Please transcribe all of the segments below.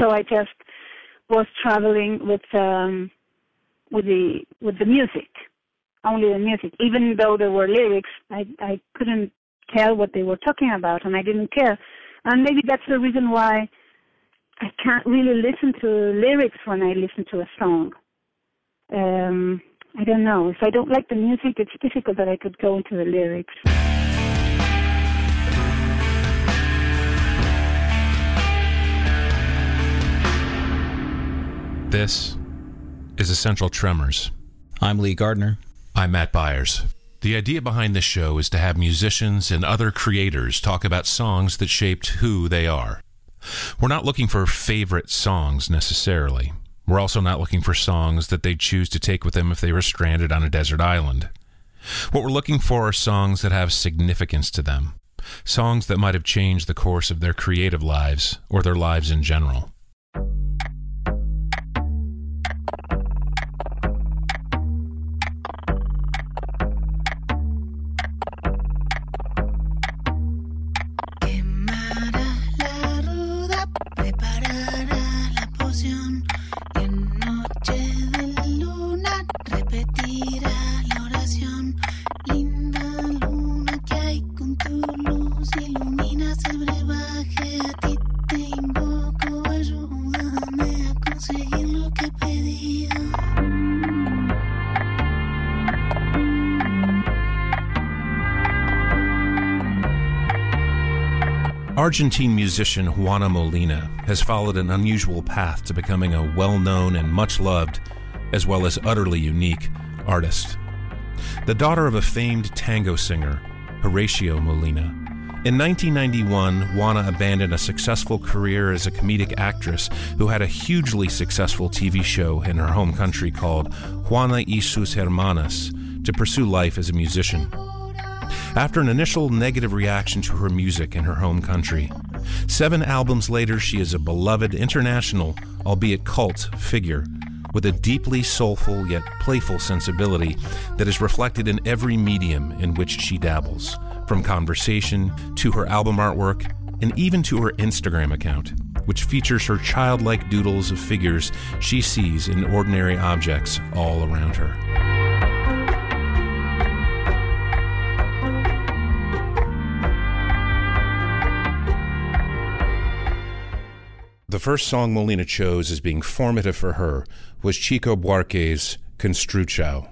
So I just was traveling with um, with the with the music, only the music. Even though there were lyrics, I I couldn't tell what they were talking about, and I didn't care. And maybe that's the reason why I can't really listen to lyrics when I listen to a song. Um, I don't know. If I don't like the music, it's difficult that I could go into the lyrics. This is Essential Tremors. I'm Lee Gardner. I'm Matt Byers. The idea behind this show is to have musicians and other creators talk about songs that shaped who they are. We're not looking for favorite songs necessarily. We're also not looking for songs that they'd choose to take with them if they were stranded on a desert island. What we're looking for are songs that have significance to them, songs that might have changed the course of their creative lives or their lives in general. Argentine musician Juana Molina has followed an unusual path to becoming a well known and much loved, as well as utterly unique, artist. The daughter of a famed tango singer, Horacio Molina, in 1991, Juana abandoned a successful career as a comedic actress who had a hugely successful TV show in her home country called Juana y sus Hermanas to pursue life as a musician after an initial negative reaction to her music in her home country. Seven albums later, she is a beloved international, albeit cult, figure with a deeply soulful yet playful sensibility that is reflected in every medium in which she dabbles, from conversation to her album artwork and even to her Instagram account, which features her childlike doodles of figures she sees in ordinary objects all around her. The first song Molina chose as being formative for her was Chico Buarque's Construção.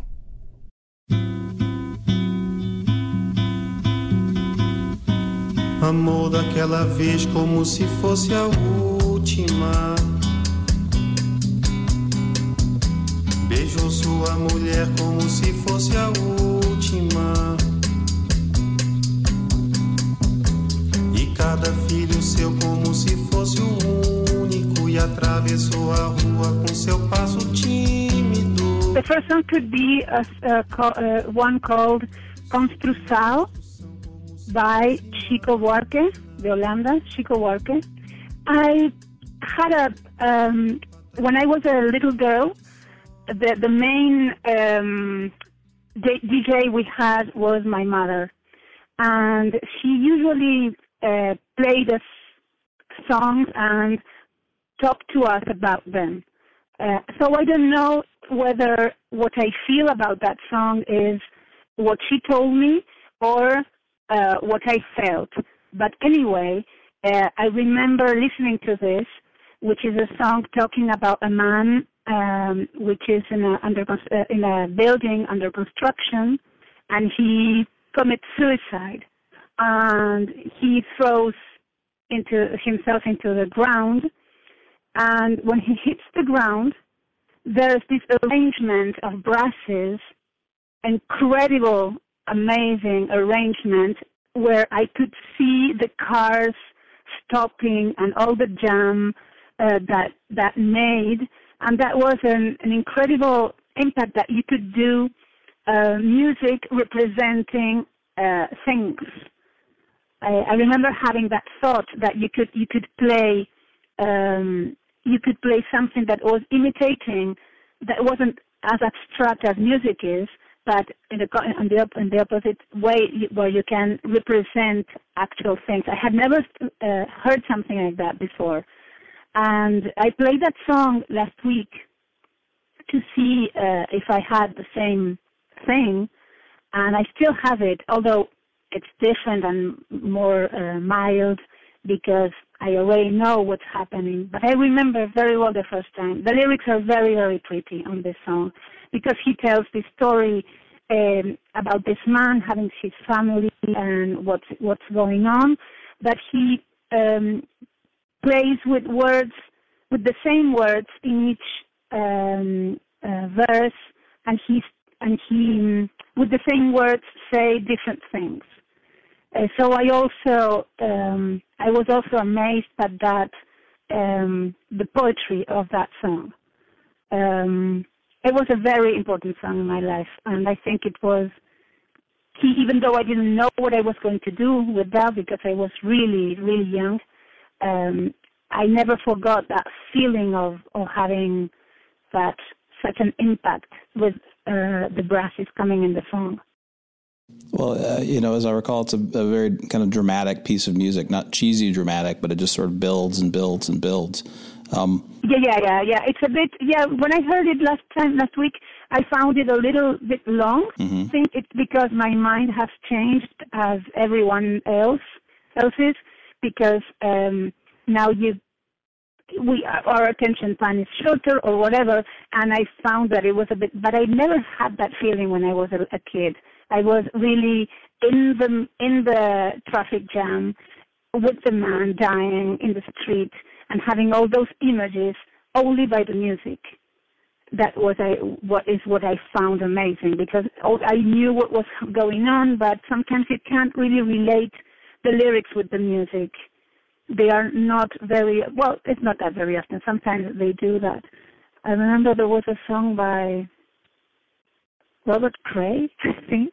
Amor daquela vez como se fosse a última. Beijou sua mulher como se fosse a última. E cada filho seu como se fosse o e atravessou a rua com seu passo tímido. The first song could be a, a, a, one called Construção by Chico Buarque, de Holanda, Chico Buarque. I had a, um, when I was a little girl, the, the main um, DJ we had was my mother. And she usually uh, played us songs and talk to us about them. Uh, so I don't know whether what I feel about that song is what she told me or uh, what I felt. But anyway, uh, I remember listening to this, which is a song talking about a man um, which is in a, under, uh, in a building under construction, and he commits suicide, and he throws into himself into the ground and when he hits the ground, there's this arrangement of brasses, incredible, amazing arrangement where I could see the cars stopping and all the jam uh, that that made, and that was an, an incredible impact that you could do uh, music representing uh, things. I, I remember having that thought that you could you could play um, you could play something that was imitating, that wasn't as abstract as music is, but in the, in the, in the opposite way, where you can represent actual things. I had never uh, heard something like that before. And I played that song last week to see uh, if I had the same thing, and I still have it, although it's different and more uh, mild because I already know what's happening. But I remember very well the first time. The lyrics are very, very pretty on this song because he tells the story um, about this man having his family and what's what's going on. But he um, plays with words, with the same words in each um, uh, verse, and he and he with the same words say different things. Uh, so I also um, I was also amazed at that um, the poetry of that song. Um, it was a very important song in my life, and I think it was key. Even though I didn't know what I was going to do with that because I was really really young, um, I never forgot that feeling of of having that such an impact with uh, the brasses coming in the song. Well, uh, you know, as I recall, it's a, a, very kind of dramatic piece of music, not cheesy dramatic, but it just sort of builds and builds and builds. Um, yeah, yeah, yeah, yeah. It's a bit, yeah. When I heard it last time, last week, I found it a little bit long. Mm-hmm. I think it's because my mind has changed as everyone else else's, because um, now you we our attention span is shorter or whatever and i found that it was a bit but i never had that feeling when i was a, a kid i was really in the in the traffic jam with the man dying in the street and having all those images only by the music that was I, what is what I found amazing because I knew what was going on, but sometimes you can't really relate the lyrics with the music they are not very well. It's not that very often. Sometimes they do that. I remember there was a song by Robert Cray, I think,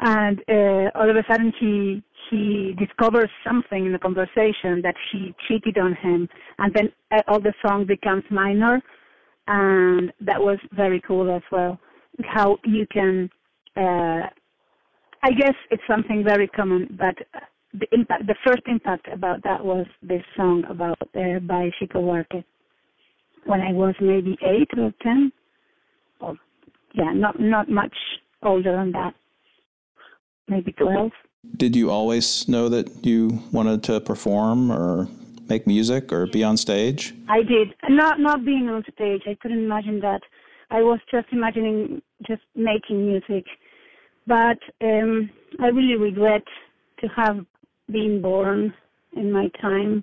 and uh, all of a sudden he he discovers something in the conversation that she cheated on him, and then uh, all the song becomes minor, and that was very cool as well. How you can, uh, I guess it's something very common, but the impact, the first impact about that was this song about uh, by Chico when I was maybe eight or ten, or yeah, not not much older than that, maybe twelve. Did you always know that you wanted to perform or make music or be on stage? I did. Not not being on stage. I couldn't imagine that. I was just imagining just making music. But um, I really regret to have been born in my time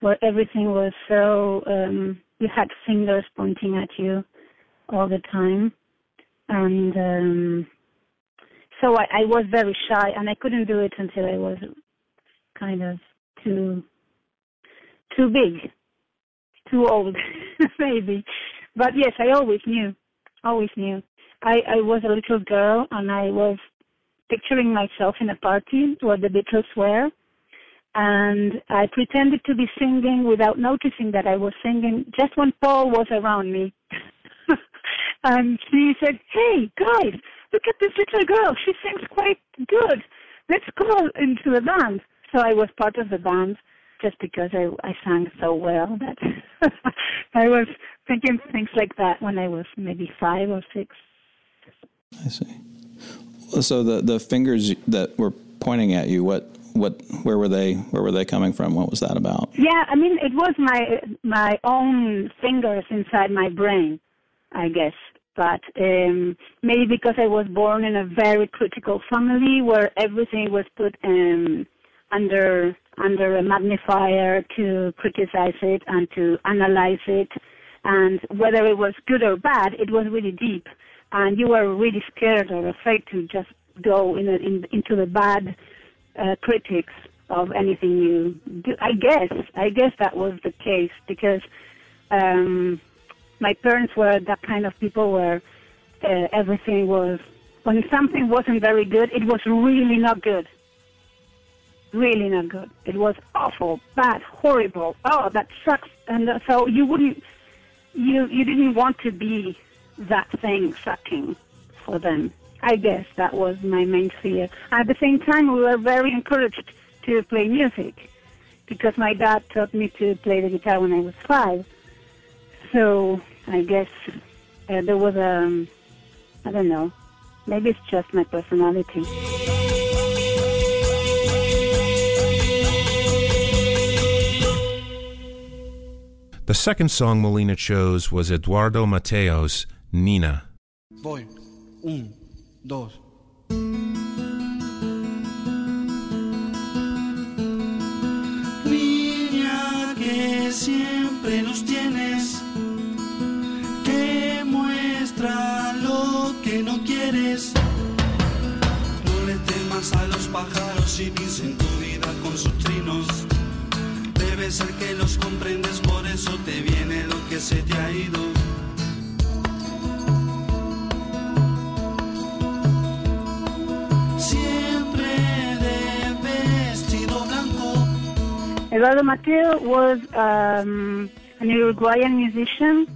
where everything was so um you had fingers pointing at you all the time and um so I, I was very shy and I couldn't do it until I was kind of too too big too old maybe. But yes I always knew always knew. I I was a little girl and I was picturing myself in a party where the Beatles were, and I pretended to be singing without noticing that I was singing. Just when Paul was around me. And she said, Hey, guys, look at this little girl. She sings quite good. Let's go into the band. So I was part of the band just because I, I sang so well that I was thinking things like that when I was maybe five or six. I see. So the the fingers that were pointing at you, what what where were they where were they coming from? What was that about? Yeah, I mean it was my my own fingers inside my brain, I guess. But um, maybe because I was born in a very critical family where everything was put um, under under a magnifier to criticize it and to analyze it, and whether it was good or bad, it was really deep and you were really scared or afraid to just go in, a, in into the bad uh, critics of anything you do. I guess I guess that was the case because um, my parents were that kind of people where uh, everything was when something wasn't very good, it was really not good. Really not good. It was awful, bad, horrible. Oh, that sucks. And uh, so you wouldn't, you you didn't want to be that thing sucking for them. I guess that was my main fear. At the same time, we were very encouraged to play music, because my dad taught me to play the guitar when I was five. So I guess uh, there was a, um, I don't know, maybe it's just my personality. The second song Molina chose was Eduardo Mateo's Niña. Voy. Un, dos. Niña que siempre nos tienes, le temas a los pájaros y dicen tu vida con sus trinos. Debe ser que los comprendes, por eso te viene lo que se te ha ido. Siempre blanco. Eduardo Mateo was um, an Uruguayan musician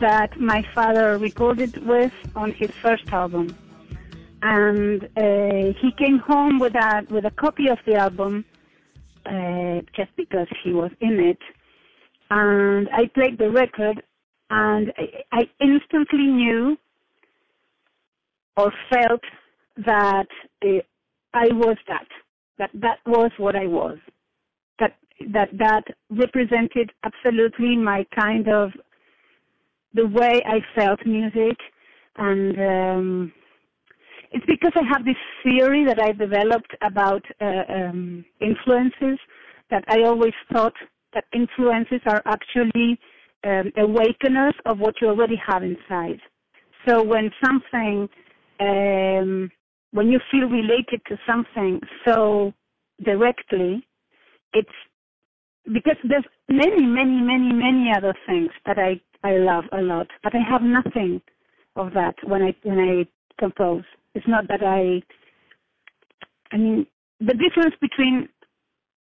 that my father recorded with on his first album. And uh, he came home with a, with a copy of the album uh, just because he was in it. And I played the record, and I, I instantly knew or felt that uh, I was that. That that was what I was. That that that represented absolutely my kind of the way I felt music, and um, it's because I have this theory that I developed about uh, um, influences that I always thought that influences are actually um, awakeners of what you already have inside. So when something, um, when you feel related to something so directly, it's because there's many, many, many, many other things that I I love a lot, but I have nothing of that when I when I compose. It's not that I. I mean, the difference between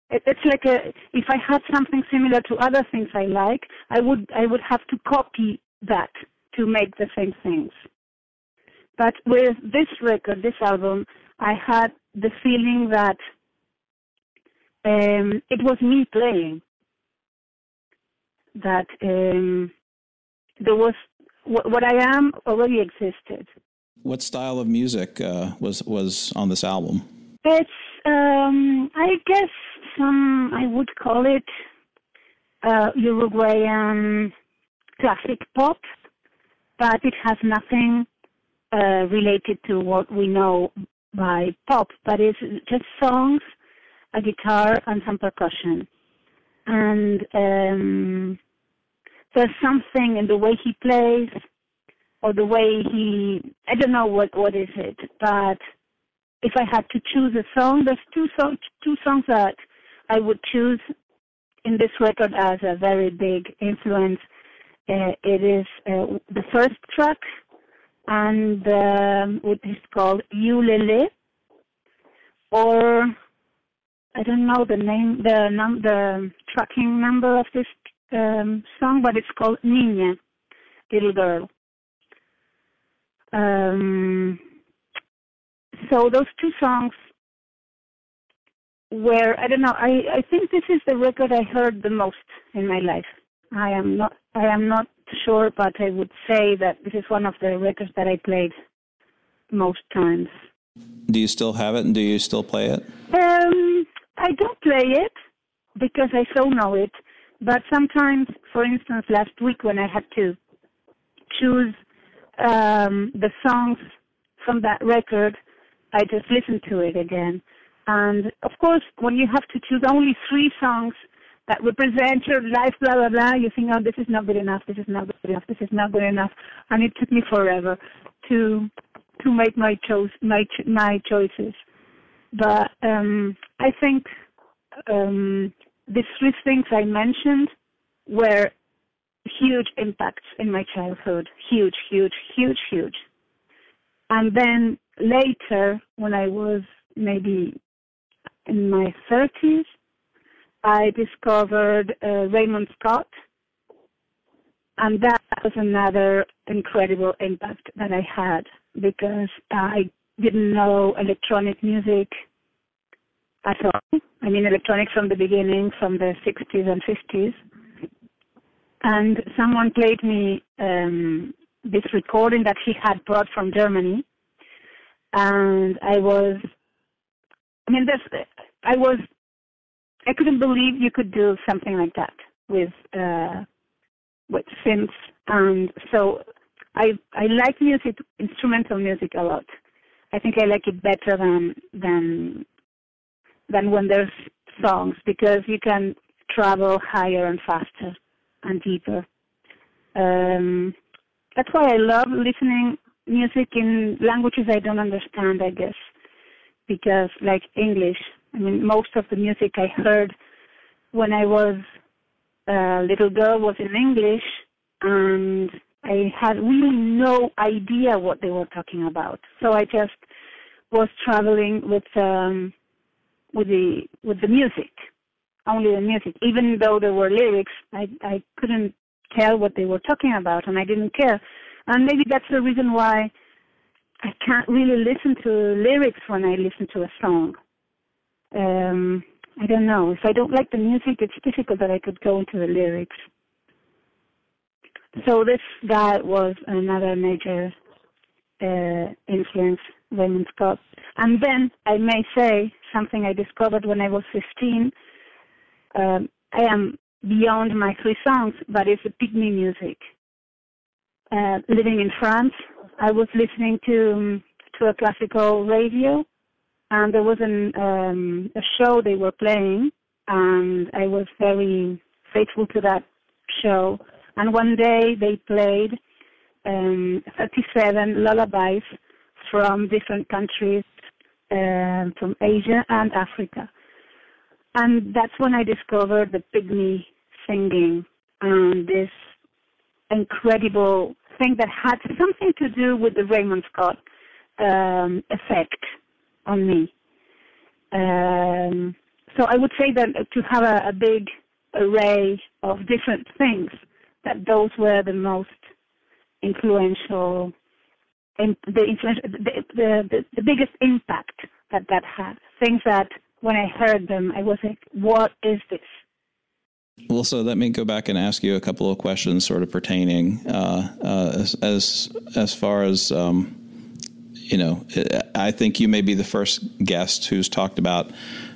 it's like a if I had something similar to other things I like, I would I would have to copy that to make the same things. But with this record, this album, I had the feeling that um, it was me playing. That um, there was what, what I am already existed. What style of music uh, was was on this album? It's um, I guess some I would call it uh, Uruguayan classic pop, but it has nothing uh, related to what we know by pop. But it's just songs, a guitar, and some percussion. And um, there's something in the way he plays or the way he I don't know what what is it, but if I had to choose a song, there's two songs two songs that I would choose in this record as a very big influence. Uh, it is uh, the first track, and um, it is called Ulele, or I don't know the name, the num- the tracking number of this um, song, but it's called Niña, little girl. Um, so those two songs were I don't know I I think this is the record I heard the most in my life. I am not I am not sure, but I would say that this is one of the records that I played most times. Do you still have it, and do you still play it? Um, I don't play it because I so know it, but sometimes, for instance, last week when I had to choose um, the songs from that record, I just listened to it again. And of course, when you have to choose only three songs that represent your life, blah blah blah, you think, oh, this is not good enough. This is not good enough. This is not good enough. And it took me forever to to make my choice my ch- my choices. But um, I think um, these three things I mentioned were huge impacts in my childhood. Huge, huge, huge, huge. And then later, when I was maybe in my 30s, I discovered uh, Raymond Scott. And that was another incredible impact that I had because I didn't know electronic music. at all. I mean, electronic from the beginning, from the 60s and 50s. And someone played me um, this recording that he had brought from Germany, and I was, I mean, this, I was, I couldn't believe you could do something like that with uh, with synths, and so I I like music, instrumental music a lot. I think I like it better than than than when there's songs because you can travel higher and faster and deeper. Um, that's why I love listening music in languages I don't understand, I guess, because like English, I mean, most of the music I heard when I was a little girl was in English, and I had really no idea what they were talking about. So I just was traveling with um, with the with the music, only the music. Even though there were lyrics, I I couldn't tell what they were talking about, and I didn't care. And maybe that's the reason why I can't really listen to lyrics when I listen to a song. Um, I don't know. If I don't like the music, it's difficult that I could go into the lyrics. So this guy was another major uh, influence, Raymond Scott. And then I may say something I discovered when I was 15. Um, I am beyond my three songs, but it's a pygmy music. Uh, living in France, I was listening to um, to a classical radio, and there was an um, a show they were playing, and I was very faithful to that show. And one day they played um, 37 lullabies from different countries, uh, from Asia and Africa. And that's when I discovered the pygmy singing and this incredible thing that had something to do with the Raymond Scott um, effect on me. Um, so I would say that to have a, a big array of different things, that those were the most influential the, the, the, the biggest impact that that had. Things that when I heard them, I was like, what is this? Well, so let me go back and ask you a couple of questions, sort of pertaining uh, uh, as, as, as far as um, you know. I think you may be the first guest who's talked about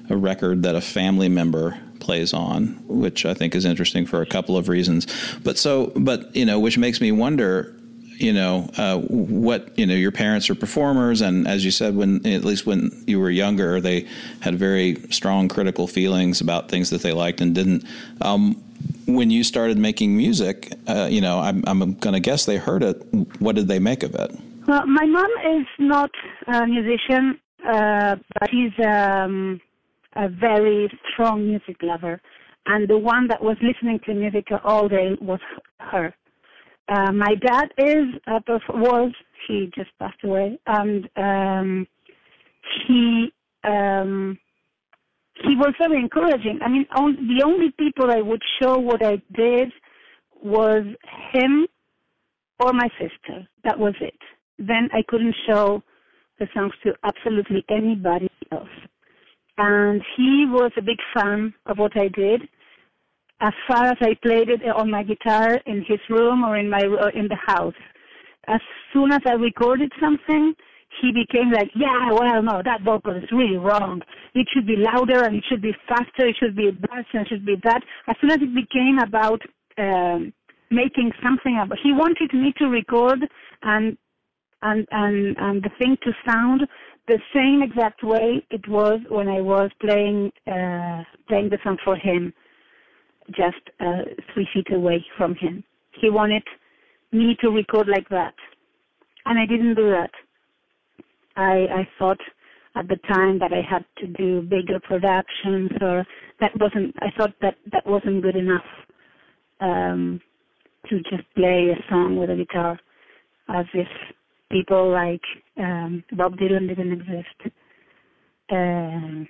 a record that a family member plays on, which I think is interesting for a couple of reasons. But so, but you know, which makes me wonder you know uh, what you know your parents are performers. And as you said when at least when you were younger they had very strong critical feelings about things that they liked and didn't. Um, when you started making music uh, you know i'm, I'm going to guess they heard it. What did they make of it? Well my mom is not a musician uh, but she's um, a very strong music lover. And the one that was listening to music all day was her uh, my dad is uh, was he just passed away, and um, he um, he was very encouraging. I mean, on, the only people I would show what I did was him or my sister. That was it. Then I couldn't show the songs to absolutely anybody else. And he was a big fan of what I did as far as I played it on my guitar in his room or in my uh, in the house. As soon as I recorded something, he became like, yeah, well, no, that vocal is really wrong. It should be louder and it should be faster. It should be this and it should be that. As soon as it became about um, making something up, he wanted me to record and and and and the thing to sound the same exact way it was when I was playing uh, playing the song for him just uh, three feet away from him. He wanted me to record like that, and I didn't do that. I I thought at the time that I had to do bigger productions, or that wasn't. I thought that that wasn't good enough um, to just play a song with a guitar, as if people like um, Bob Dylan didn't exist. Um,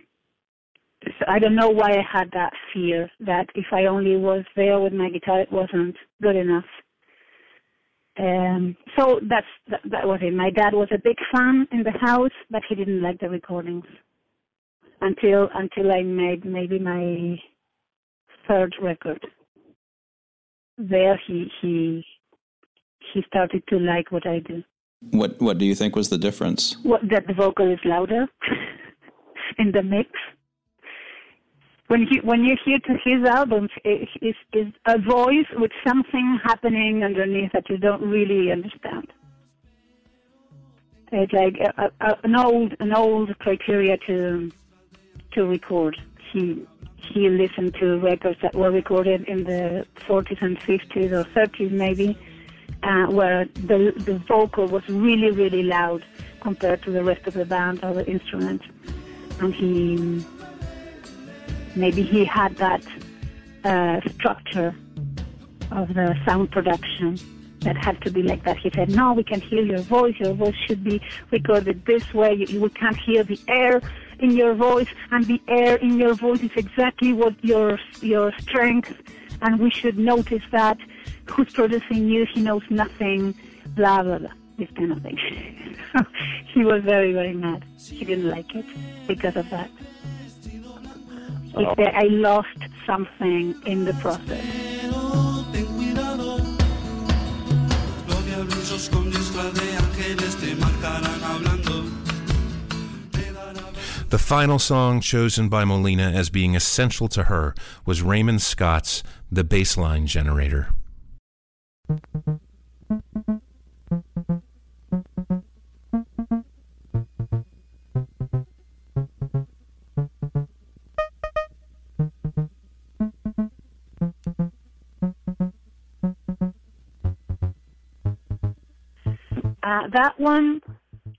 I don't know why I had that fear that if I only was there with my guitar, it wasn't good enough. Um, so that's that, that was it. My dad was a big fan in the house, but he didn't like the recordings. until until I made maybe my third record. There he he he started to like what I do. What What do you think was the difference? What that the vocal is louder in the mix. When he when you hear to his albums, it is a voice with something happening underneath that you don't really understand. It's like a, a, an old an old criteria to to record. He he listened to records that were recorded in the 40s and 50s or 30s maybe, uh, where the the vocal was really really loud compared to the rest of the band or the instruments, and he maybe he had that uh, structure of the sound production that had to be like that. He said, "No, we can hear your voice. Your voice should be recorded this way. You, you can't hear the air in your voice, and the air in your voice is exactly what your your strength, and we should notice that. Who's producing you? He knows nothing. Blah blah blah. This kind of thing." he was very very mad. He didn't like it because of that. He Oh. "I lost something in the process." Pero ten cuidado, los diablillos con disfraz de ángeles te marcarán hablando. Te darán The final song chosen by Molina as being essential to her was Raymond Scott's The Bass-Line Generator. Uh, that one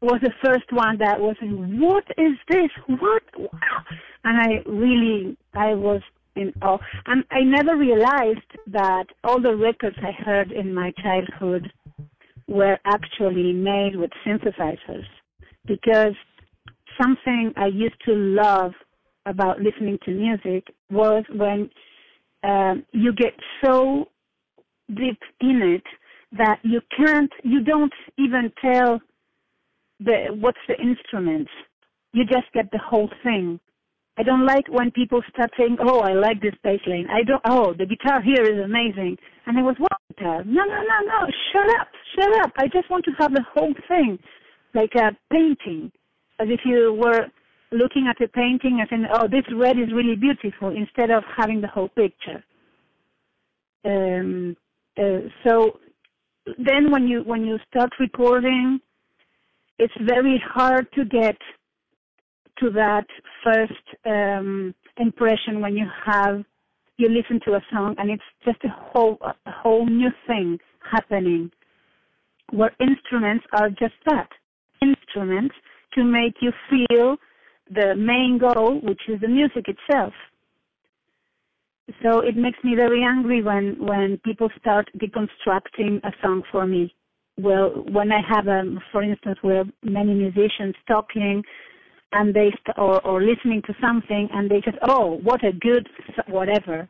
was the first one that was, what is this? What? Wow. And I really, I was in awe. And I never realized that all the records I heard in my childhood were actually made with synthesizers because something I used to love about listening to music was when um, you get so deep in it that you can't, you don't even tell the what's the instruments. You just get the whole thing. I don't like when people start saying, "Oh, I like this bass line." I don't. Oh, the guitar here is amazing. And I was, "What guitar? No, no, no, no! Shut up! Shut up! I just want to have the whole thing, like a painting, as if you were looking at a painting and saying, "Oh, this red is really beautiful," instead of having the whole picture. Um, uh, so then when you when you start recording it's very hard to get to that first um, impression when you have you listen to a song and it's just a whole a whole new thing happening. Where instruments are just that instruments to make you feel the main goal which is the music itself so it makes me very angry when when people start deconstructing a song for me. Well when i have um for instance where many musicians talking and they st- or or listening to something and they just oh what a good whatever.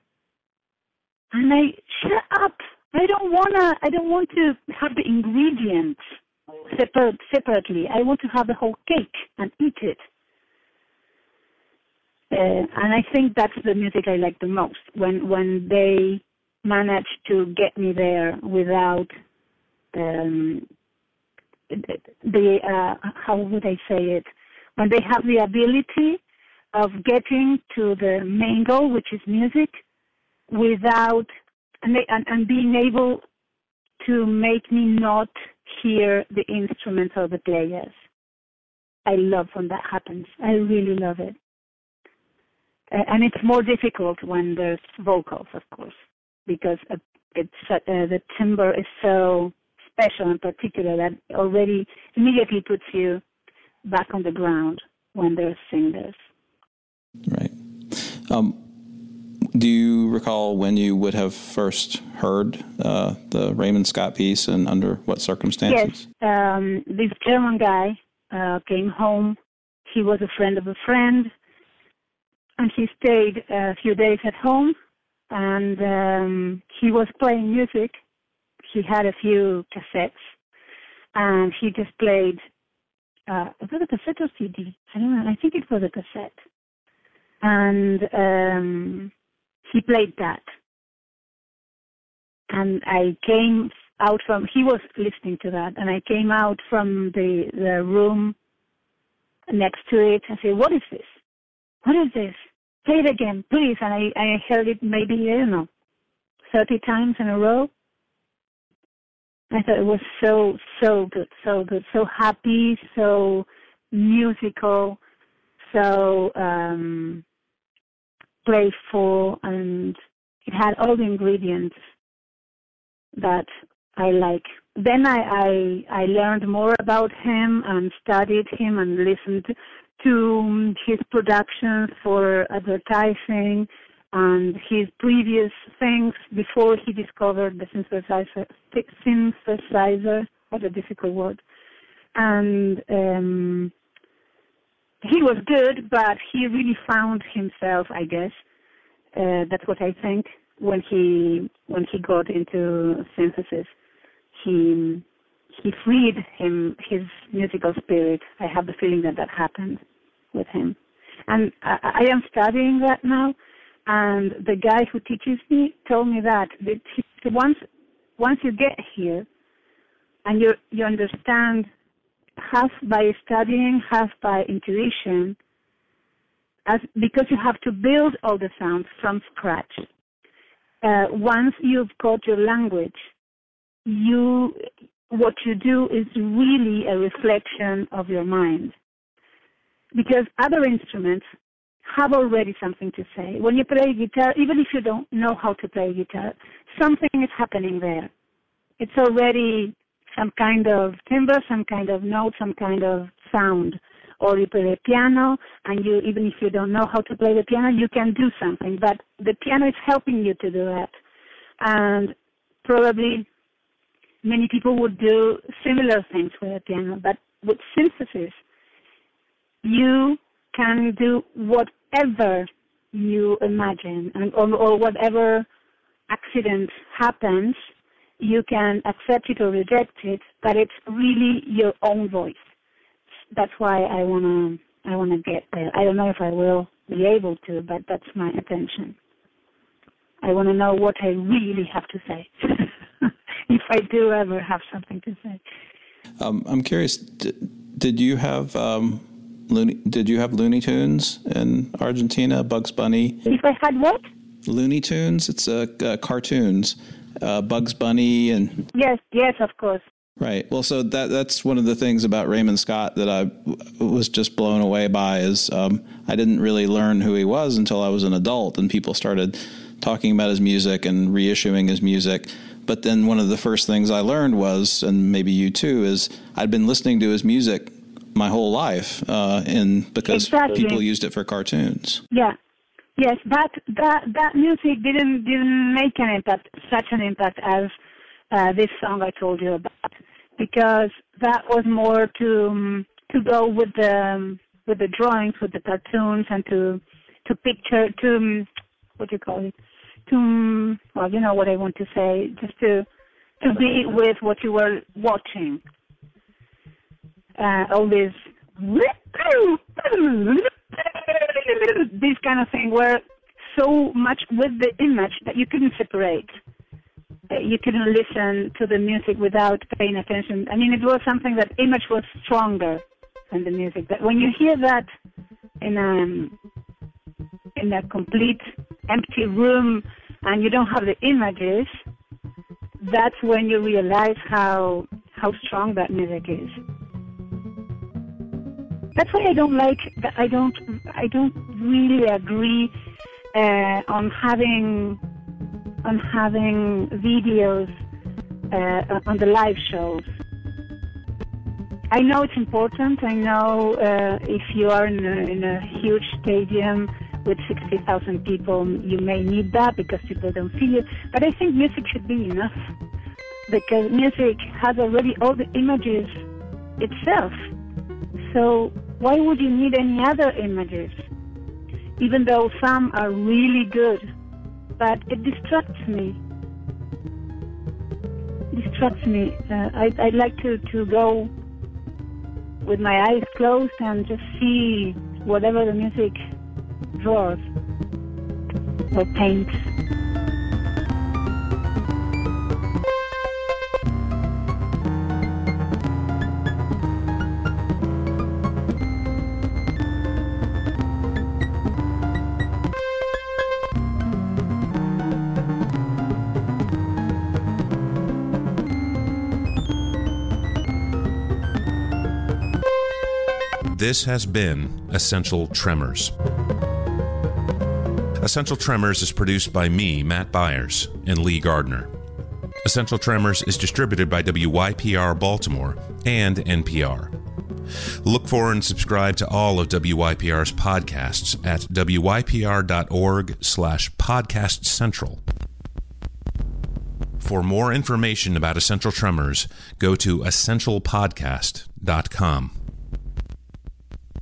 And i shut up. I don't wanna i don't want to have the ingredients separate separately. I want to have the whole cake and eat it uh, and I think that's the music I like the most when when they manage to get me there without um, the uh, how would I say it when they have the ability of getting to the main goal, which is music, without and, they, and, and being able to make me not hear the instruments or the players. I love when that happens. I really love it. And it's more difficult when there's vocals, of course, because it's uh, the timbre is so special and particular that already immediately puts you back on the ground when there's singers. Right. Um, do you recall when you would have first heard uh, the Raymond Scott piece and under what circumstances? Yes, um, this German guy uh, came home. He was a friend of a friend, and he stayed a few days at home. And um, he was playing music. He had a few cassettes, and he just played. Uh, was it a cassette or CD? I don't know. I think it was a cassette. and um, he played that. And I came out from he was listening to that, and I came out from the the room next to it and said, "What is this? What is this? Play it again, please." And I I heard it maybe I don't know thirty times in a row. I thought it was so so good, so good, so happy, so musical, so um, playful, and it had all the ingredients that I like. Then I, I I learned more about him and studied him and listened to his productions for advertising and his previous things before he discovered the synthesizer. Synthesizer, what a difficult word. And um, he was good, but he really found himself, I guess. Uh, that's what I think when he when he got into synthesis. He he freed him his musical spirit. I have the feeling that that happened with him, and I, I am studying that now. And the guy who teaches me told me that, that he, once once you get here, and you you understand half by studying, half by intuition, as because you have to build all the sounds from scratch. Uh, once you've got your language, you what you do is really a reflection of your mind. Because other instruments have already something to say. When you play guitar, even if you don't know how to play guitar, something is happening there. It's already some kind of timbre, some kind of note, some kind of sound. Or you play the piano, and you even if you don't know how to play the piano, you can do something. But the piano is helping you to do that, and probably many people would do similar things with the piano. But with synthesis, you can do whatever you imagine, and or, or whatever accident happens you can accept it or reject it, but it's really your own voice. That's why I wanna I wanna get there. I don't know if I will be able to, but that's my intention. I want to know what I really have to say, if I do ever have something to say. Um, I'm curious. Did, did you have um, Looney? Did you have Looney Tunes in Argentina? Bugs Bunny. If I had what? Looney Tunes. It's uh, uh, cartoons uh, Bugs Bunny and yes, yes, of course. Right. Well, so that that's one of the things about Raymond Scott that I was just blown away by is um, I didn't really learn who he was until I was an adult and people started talking about his music and reissuing his music. But then one of the first things I learned was, and maybe you too, is I'd been listening to his music my whole life, uh, and because exactly. people used it for cartoons. Yeah, Yes, that that that music didn't didn't make an impact, such an impact as uh, this song I told you about, because that was more to um, to go with the um, with the drawings, with the cartoons, and to to picture to um, what do you call it? To um, well, you know what I want to say, just to to be with what you were watching. Uh, all this this kind of thing were so much with the image that you couldn't separate. Uh, you couldn't listen to the music without paying attention. I mean, it was something that image was stronger than the music. But when you hear that in a in a complete empty room and you don't have the images, that's when you realize how how strong that music is that's why I don't like. I don't. I don't really agree uh, on having on having videos uh, on the live shows. I know it's important. I know uh, if you are in a, in a huge stadium with 60,000 people, you may need that because people don't see it. But I think music should be enough because music has already all the images itself. So why would you need any other images? Even though some are really good, but it distracts me. Distracts me. Uh, I, I'd like to, to go with my eyes closed and just see whatever the music draws or paints. This has been Essential Tremors. Essential Tremors is produced by me, Matt Byers, and Lee Gardner. Essential Tremors is distributed by WYPR Baltimore and NPR. Look for and subscribe to all of WYPR's podcasts at wypr.org slash podcast central. For more information about Essential Tremors, go to essentialpodcast.com.